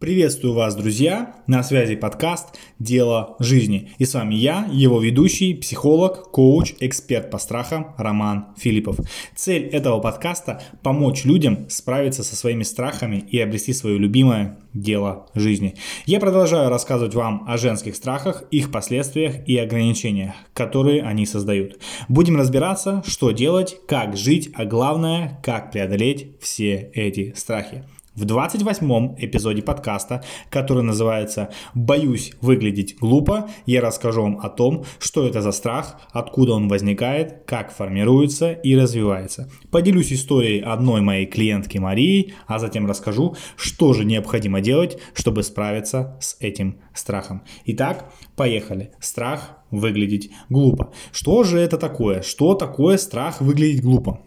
Приветствую вас, друзья! На связи подкаст «Дело жизни». И с вами я, его ведущий, психолог, коуч, эксперт по страхам Роман Филиппов. Цель этого подкаста – помочь людям справиться со своими страхами и обрести свое любимое дело жизни. Я продолжаю рассказывать вам о женских страхах, их последствиях и ограничениях, которые они создают. Будем разбираться, что делать, как жить, а главное, как преодолеть все эти страхи. В 28-м эпизоде подкаста, который называется «Боюсь выглядеть глупо», я расскажу вам о том, что это за страх, откуда он возникает, как формируется и развивается. Поделюсь историей одной моей клиентки Марии, а затем расскажу, что же необходимо делать, чтобы справиться с этим страхом. Итак, поехали. Страх выглядеть глупо. Что же это такое? Что такое страх выглядеть глупо?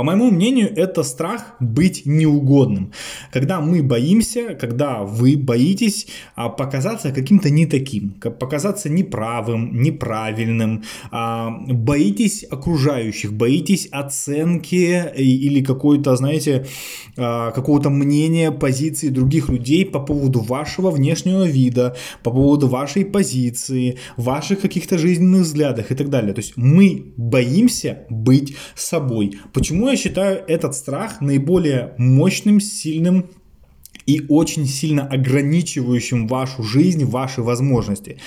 По моему мнению, это страх быть неугодным. Когда мы боимся, когда вы боитесь а, показаться каким-то не таким, показаться неправым, неправильным, а, боитесь окружающих, боитесь оценки или какой-то, знаете, а, какого-то мнения, позиции других людей по поводу вашего внешнего вида, по поводу вашей позиции, ваших каких-то жизненных взглядов и так далее. То есть мы боимся быть собой. Почему я считаю этот страх наиболее мощным, сильным и очень сильно ограничивающим вашу жизнь, ваши возможности.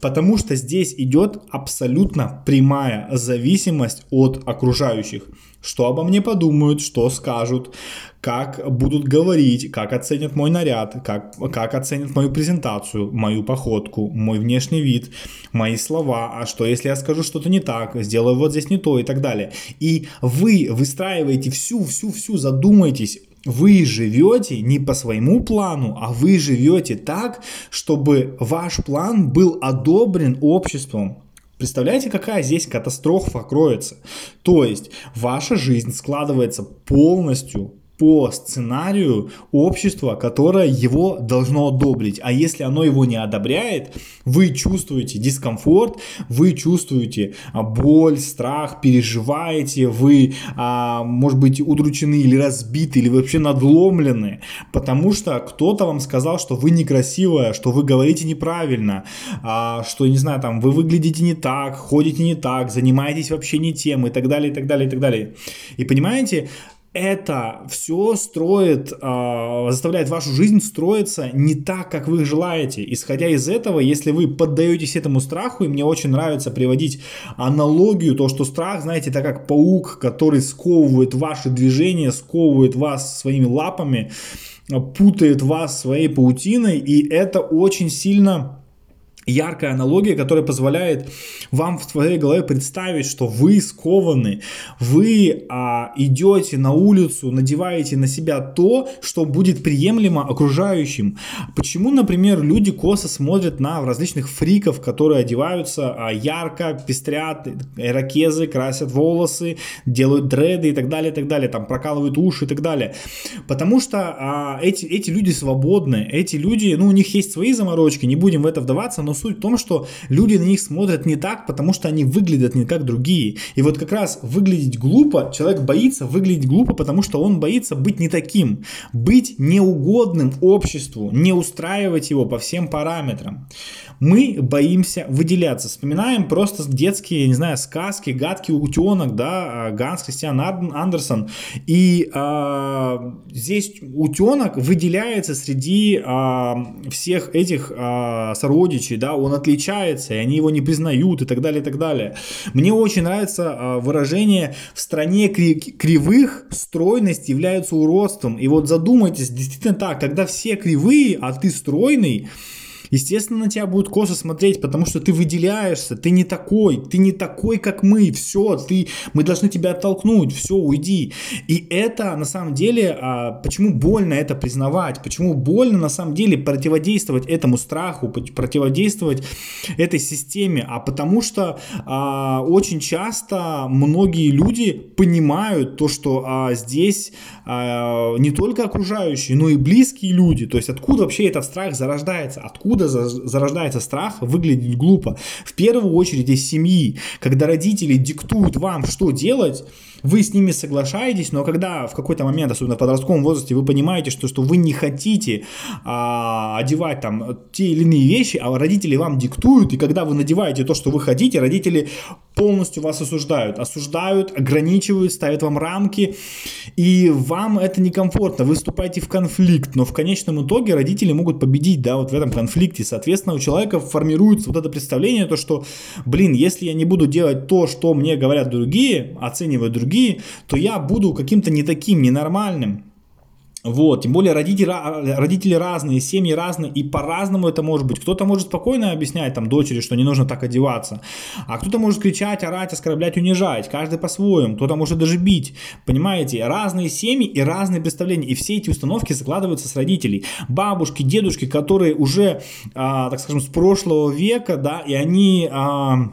Потому что здесь идет абсолютно прямая зависимость от окружающих. Что обо мне подумают, что скажут, как будут говорить, как оценят мой наряд, как, как оценят мою презентацию, мою походку, мой внешний вид, мои слова, а что если я скажу что-то не так, сделаю вот здесь не то и так далее. И вы выстраиваете всю-всю-всю, задумайтесь, вы живете не по своему плану, а вы живете так, чтобы ваш план был одобрен обществом. Представляете, какая здесь катастрофа кроется? То есть ваша жизнь складывается полностью по сценарию общества, которое его должно одобрить. А если оно его не одобряет, вы чувствуете дискомфорт, вы чувствуете а, боль, страх, переживаете, вы, а, может быть, удручены или разбиты, или вообще надломлены, потому что кто-то вам сказал, что вы некрасивая, что вы говорите неправильно, а, что, не знаю, там, вы выглядите не так, ходите не так, занимаетесь вообще не тем и так далее, и так далее, и так далее. И понимаете, это все строит, э, заставляет вашу жизнь строиться не так, как вы желаете. Исходя из этого, если вы поддаетесь этому страху, и мне очень нравится приводить аналогию, то, что страх, знаете, это как паук, который сковывает ваши движения, сковывает вас своими лапами, путает вас своей паутиной, и это очень сильно яркая аналогия, которая позволяет вам в своей голове представить, что вы скованы, вы а, идете на улицу, надеваете на себя то, что будет приемлемо окружающим. Почему, например, люди косо смотрят на различных фриков, которые одеваются а, ярко, пестрят, ирокезы, красят волосы, делают дреды и так далее, и так далее, там прокалывают уши и так далее. Потому что а, эти, эти люди свободны, эти люди, ну, у них есть свои заморочки, не будем в это вдаваться, но суть в том, что люди на них смотрят не так, потому что они выглядят не как другие. И вот как раз выглядеть глупо, человек боится выглядеть глупо, потому что он боится быть не таким, быть неугодным обществу, не устраивать его по всем параметрам. Мы боимся выделяться. Вспоминаем просто детские, я не знаю, сказки, гадкий утенок, да, а, Ганс Христиан Андерсон. И э, здесь утенок выделяется среди э, всех этих э, сородичей, да, он отличается, и они его не признают, и так далее, и так далее. Мне очень нравится а, выражение «в стране кривых стройность является уродством». И вот задумайтесь, действительно так, когда все кривые, а ты стройный, естественно, на тебя будут косо смотреть, потому что ты выделяешься, ты не такой, ты не такой, как мы, все, ты, мы должны тебя оттолкнуть, все, уйди. И это, на самом деле, а, почему больно это признавать, почему больно, на самом деле, противодействовать этому страху, противодействовать этой системе, а потому что а, очень часто многие люди понимают то, что а, здесь а, не только окружающие, но и близкие люди, то есть откуда вообще этот страх зарождается, откуда откуда зарождается страх выглядеть глупо? В первую очередь из семьи, когда родители диктуют вам, что делать, вы с ними соглашаетесь, но когда в какой-то момент, особенно в подростковом возрасте, вы понимаете, что, что вы не хотите а, одевать там те или иные вещи, а родители вам диктуют, и когда вы надеваете то, что вы хотите, родители полностью вас осуждают, осуждают, ограничивают, ставят вам рамки, и вам это некомфортно, вы вступаете в конфликт, но в конечном итоге родители могут победить, да, вот в этом конфликте, соответственно, у человека формируется вот это представление, то, что, блин, если я не буду делать то, что мне говорят другие, оценивают другие, другие, то я буду каким-то не таким, ненормальным. Вот, тем более родители, родители разные, семьи разные, и по-разному это может быть. Кто-то может спокойно объяснять там дочери, что не нужно так одеваться, а кто-то может кричать, орать, оскорблять, унижать, каждый по-своему, кто-то может даже бить, понимаете? Разные семьи и разные представления, и все эти установки закладываются с родителей. Бабушки, дедушки, которые уже, а, так скажем, с прошлого века, да, и они... А,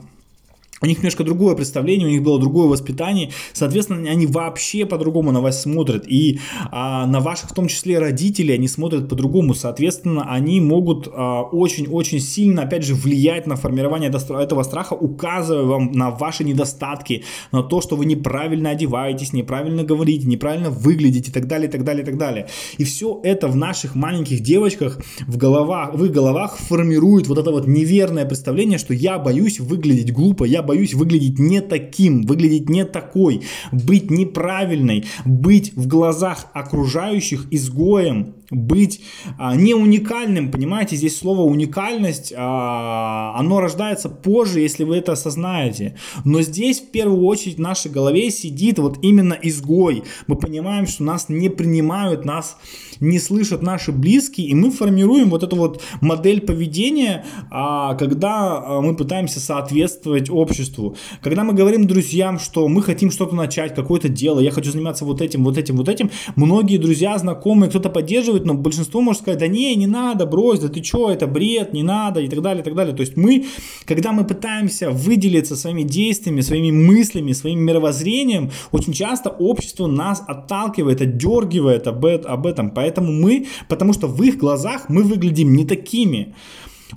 у них немножко другое представление, у них было другое воспитание, соответственно, они вообще по-другому на вас смотрят, и а, на ваших в том числе родителей они смотрят по-другому, соответственно, они могут а, очень-очень а, сильно, опять же, влиять на формирование этого страха, указывая вам на ваши недостатки, на то, что вы неправильно одеваетесь, неправильно говорите, неправильно выглядите и так далее, и так далее, и так далее. И все это в наших маленьких девочках в головах, в их головах формирует вот это вот неверное представление, что я боюсь выглядеть глупо, я боюсь боюсь выглядеть не таким, выглядеть не такой, быть неправильной, быть в глазах окружающих изгоем, быть а, не уникальным, понимаете, здесь слово уникальность, а, оно рождается позже, если вы это осознаете. Но здесь в первую очередь в нашей голове сидит вот именно изгой. Мы понимаем, что нас не принимают, нас не слышат наши близкие, и мы формируем вот эту вот модель поведения, а, когда мы пытаемся соответствовать обществу. Когда мы говорим друзьям, что мы хотим что-то начать, какое-то дело, я хочу заниматься вот этим, вот этим, вот этим, многие друзья, знакомые, кто-то поддерживает, но большинство может сказать, да не, не надо, брось, да ты что, это бред, не надо, и так далее, и так далее. То есть мы, когда мы пытаемся выделиться своими действиями, своими мыслями, своим мировоззрением, очень часто общество нас отталкивает, отдергивает об, об этом. Поэтому мы, потому что в их глазах мы выглядим не такими.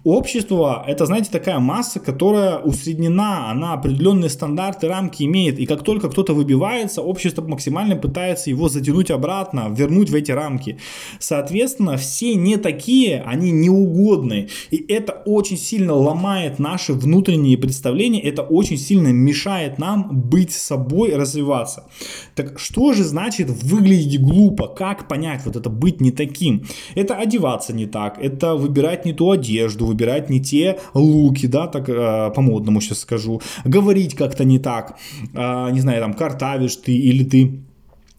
Общество – это, знаете, такая масса, которая усреднена, она определенные стандарты, рамки имеет, и как только кто-то выбивается, общество максимально пытается его затянуть обратно, вернуть в эти рамки. Соответственно, все не такие, они неугодны, и это очень сильно ломает наши внутренние представления, это очень сильно мешает нам быть собой, развиваться. Так что же значит выглядеть глупо? Как понять вот это быть не таким? Это одеваться не так, это выбирать не ту одежду, буду выбирать не те луки, да, так э, по-модному сейчас скажу, говорить как-то не так, э, не знаю, там, картавишь ты или ты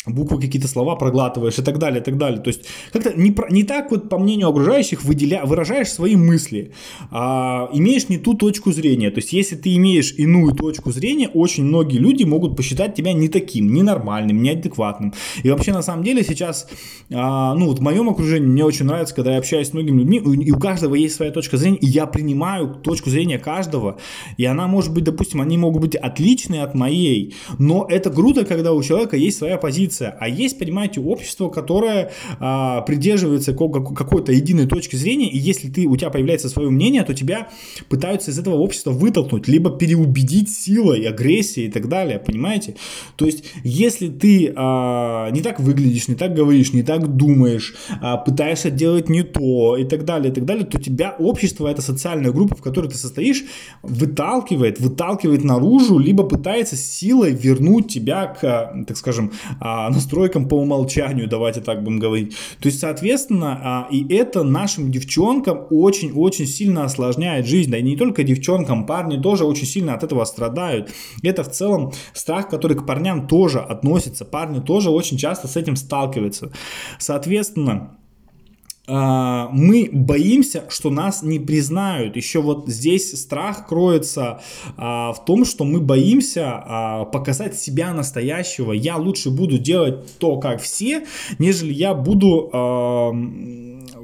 буквы какие-то слова проглатываешь и так далее, и так далее. То есть как-то не, не так вот, по мнению окружающих, выделя, выражаешь свои мысли, а имеешь не ту точку зрения. То есть если ты имеешь иную точку зрения, очень многие люди могут посчитать тебя не таким, ненормальным, неадекватным. И вообще на самом деле сейчас, а, ну вот в моем окружении мне очень нравится, когда я общаюсь с многими людьми, и у каждого есть своя точка зрения, и я принимаю точку зрения каждого, и она может быть, допустим, они могут быть отличные от моей, но это круто, когда у человека есть своя позиция, позиция, а есть, понимаете, общество, которое а, придерживается какой-то единой точки зрения, и если ты, у тебя появляется свое мнение, то тебя пытаются из этого общества вытолкнуть, либо переубедить силой, агрессией и так далее, понимаете? То есть, если ты а, не так выглядишь, не так говоришь, не так думаешь, а, пытаешься делать не то и так далее, и так далее, то тебя общество, это социальная группа, в которой ты состоишь, выталкивает, выталкивает наружу, либо пытается силой вернуть тебя к, так скажем, а, настройкам по умолчанию, давайте так будем говорить. То есть, соответственно, а, и это нашим девчонкам очень-очень сильно осложняет жизнь. Да и не только девчонкам, парни тоже очень сильно от этого страдают. Это в целом страх, который к парням тоже относится. Парни тоже очень часто с этим сталкиваются. Соответственно, мы боимся, что нас не признают. Еще вот здесь страх кроется а, в том, что мы боимся а, показать себя настоящего. Я лучше буду делать то, как все, нежели я буду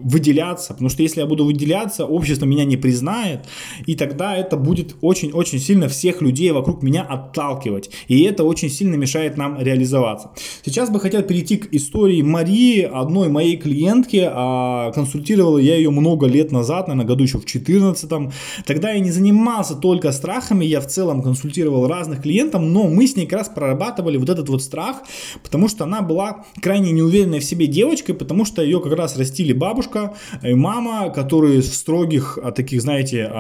выделяться, потому что если я буду выделяться, общество меня не признает, и тогда это будет очень-очень сильно всех людей вокруг меня отталкивать, и это очень сильно мешает нам реализоваться. Сейчас бы хотел перейти к истории Марии, одной моей клиентки, а консультировал я ее много лет назад, наверное, году еще в 14 Тогда я не занимался только страхами, я в целом консультировал разных клиентов, но мы с ней как раз прорабатывали вот этот вот страх, потому что она была крайне неуверенной в себе девочкой, потому что ее как раз растили бабушка и мама, которые в строгих, а, таких, знаете,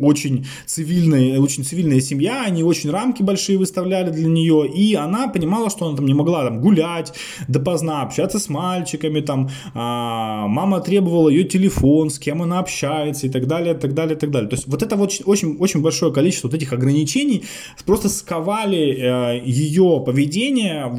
очень цивильная, очень цивильная семья, они очень рамки большие выставляли для нее, и она понимала, что она там не могла там гулять допоздна, общаться с мальчиками, там, а, мама требовала ее телефон, с кем она общается и так далее, так далее, так далее. То есть вот это вот очень, очень большое количество вот этих ограничений просто сковали э, ее поведение,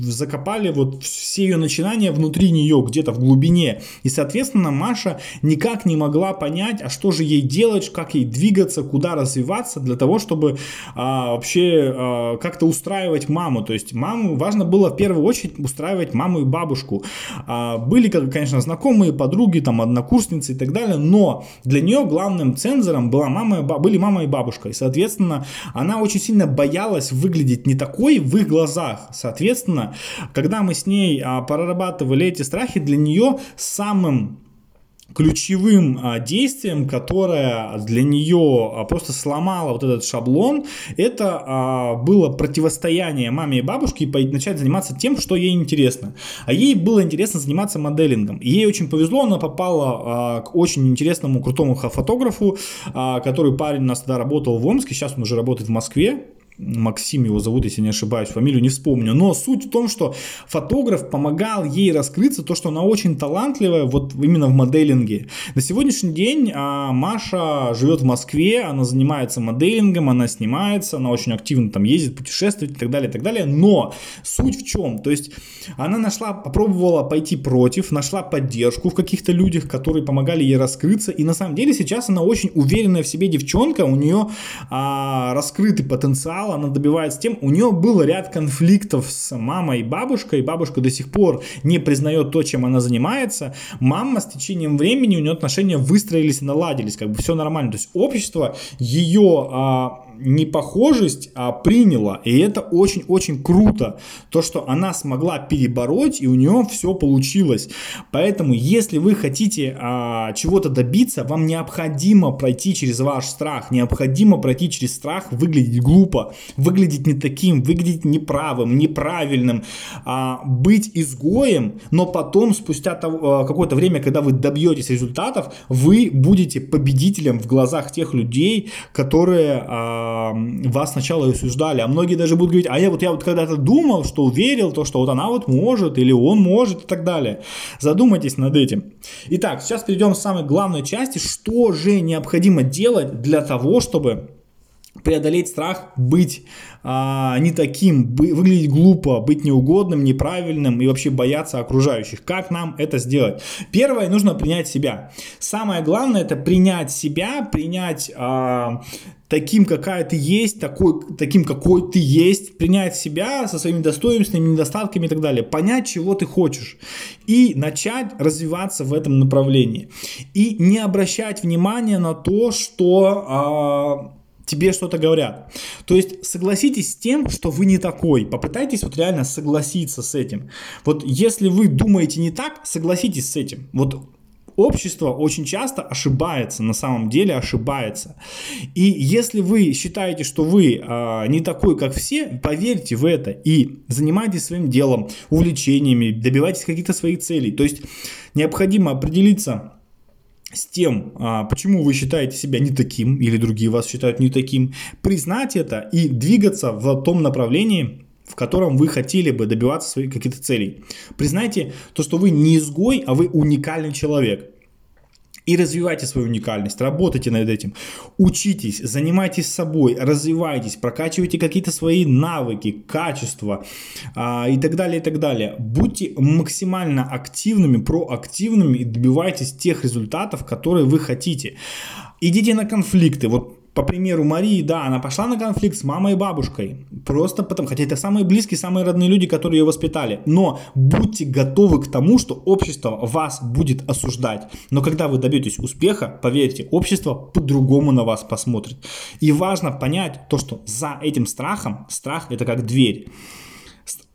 закопали вот все ее начинания внутри нее, где-то в глубине. И, соответственно, Маша никак не могла понять, а что же ей делать, как ей двигаться, куда развиваться для того, чтобы а, вообще а, как-то устраивать маму. То есть маму важно было в первую очередь устраивать маму и бабушку. А, были, конечно, знакомые, подруги, там, однокурсницы и так далее, но для нее главным цензором была мама, были мама и бабушка. И, соответственно, она очень сильно боялась выглядеть не такой в их глазах. Соответственно, когда мы с ней а, прорабатывали эти страхи, для нее самым ключевым а, действием, которое для нее а, просто сломало вот этот шаблон, это а, было противостояние маме и бабушке и начать заниматься тем, что ей интересно. А ей было интересно заниматься моделингом. И ей очень повезло, она попала к очень интересному, крутому фотографу, который парень у нас тогда работал в Омске, сейчас он уже работает в Москве, Максим его зовут, если не ошибаюсь, фамилию не вспомню. Но суть в том, что фотограф помогал ей раскрыться, то, что она очень талантливая вот именно в моделинге. На сегодняшний день а, Маша живет в Москве, она занимается моделингом, она снимается, она очень активно там ездит, путешествует и так далее, и так далее. Но суть в чем? То есть она нашла, попробовала пойти против, нашла поддержку в каких-то людях, которые помогали ей раскрыться. И на самом деле сейчас она очень уверенная в себе девчонка, у нее а, раскрытый потенциал, она добивается тем, у нее был ряд конфликтов с мамой и бабушкой, бабушка до сих пор не признает то, чем она занимается, мама с течением времени, у нее отношения выстроились и наладились, как бы все нормально, то есть общество ее а, непохожесть а, приняла, и это очень-очень круто, то, что она смогла перебороть, и у нее все получилось. Поэтому, если вы хотите а, чего-то добиться, вам необходимо пройти через ваш страх, необходимо пройти через страх выглядеть глупо, выглядеть не таким, выглядеть неправым, неправильным, а, быть изгоем, но потом, спустя того, а, какое-то время, когда вы добьетесь результатов, вы будете победителем в глазах тех людей, которые а, вас сначала осуждали, а многие даже будут говорить, а я вот я вот когда-то думал, что верил, то, что вот она вот может, или он может и так далее. Задумайтесь над этим. Итак, сейчас перейдем к самой главной части, что же необходимо делать для того, чтобы преодолеть страх быть а, не таким, бы, выглядеть глупо, быть неугодным, неправильным и вообще бояться окружающих. Как нам это сделать? Первое, нужно принять себя. Самое главное это принять себя, принять а, таким, какая ты есть, такой, таким, какой ты есть, принять себя со своими достоинствами, недостатками и так далее, понять, чего ты хочешь и начать развиваться в этом направлении. И не обращать внимания на то, что... А, тебе что-то говорят. То есть согласитесь с тем, что вы не такой. Попытайтесь вот реально согласиться с этим. Вот если вы думаете не так, согласитесь с этим. Вот общество очень часто ошибается, на самом деле ошибается. И если вы считаете, что вы э, не такой, как все, поверьте в это и занимайтесь своим делом, увлечениями, добивайтесь каких-то своих целей. То есть необходимо определиться с тем, а, почему вы считаете себя не таким или другие вас считают не таким, признать это и двигаться в том направлении, в котором вы хотели бы добиваться своих каких-то целей. Признайте то, что вы не изгой, а вы уникальный человек и развивайте свою уникальность, работайте над этим, учитесь, занимайтесь собой, развивайтесь, прокачивайте какие-то свои навыки, качества а, и так далее, и так далее. Будьте максимально активными, проактивными и добивайтесь тех результатов, которые вы хотите. Идите на конфликты, вот по примеру Марии, да, она пошла на конфликт с мамой и бабушкой. Просто потому, хотя это самые близкие, самые родные люди, которые ее воспитали. Но будьте готовы к тому, что общество вас будет осуждать. Но когда вы добьетесь успеха, поверьте, общество по-другому на вас посмотрит. И важно понять то, что за этим страхом, страх это как дверь.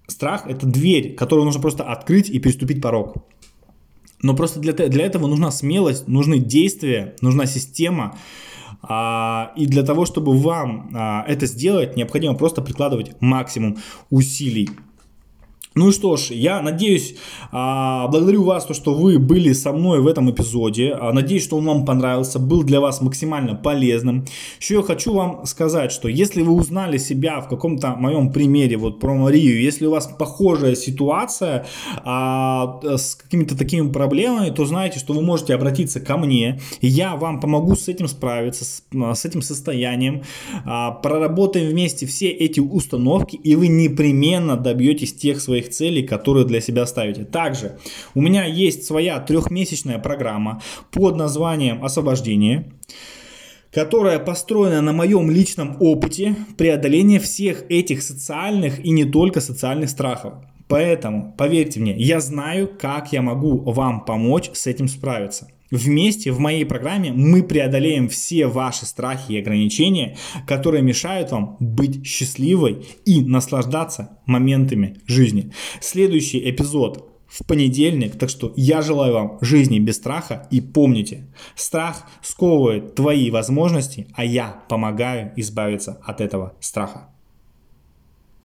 Страх это дверь, которую нужно просто открыть и переступить порог. Но просто для, для этого нужна смелость, нужны действия, нужна система. А, и для того, чтобы вам а, это сделать, необходимо просто прикладывать максимум усилий. Ну что ж, я надеюсь, а, благодарю вас, то, что вы были со мной в этом эпизоде. А, надеюсь, что он вам понравился, был для вас максимально полезным. Еще я хочу вам сказать, что если вы узнали себя в каком-то моем примере, вот про Марию, если у вас похожая ситуация а, с какими-то такими проблемами, то знайте, что вы можете обратиться ко мне, и я вам помогу с этим справиться, с, с этим состоянием. Проработаем вместе все эти установки, и вы непременно добьетесь тех своих своих целей, которые для себя ставите. Также у меня есть своя трехмесячная программа под названием «Освобождение» которая построена на моем личном опыте преодоления всех этих социальных и не только социальных страхов. Поэтому, поверьте мне, я знаю, как я могу вам помочь с этим справиться. Вместе в моей программе мы преодолеем все ваши страхи и ограничения, которые мешают вам быть счастливой и наслаждаться моментами жизни. Следующий эпизод в понедельник, так что я желаю вам жизни без страха и помните, страх сковывает твои возможности, а я помогаю избавиться от этого страха.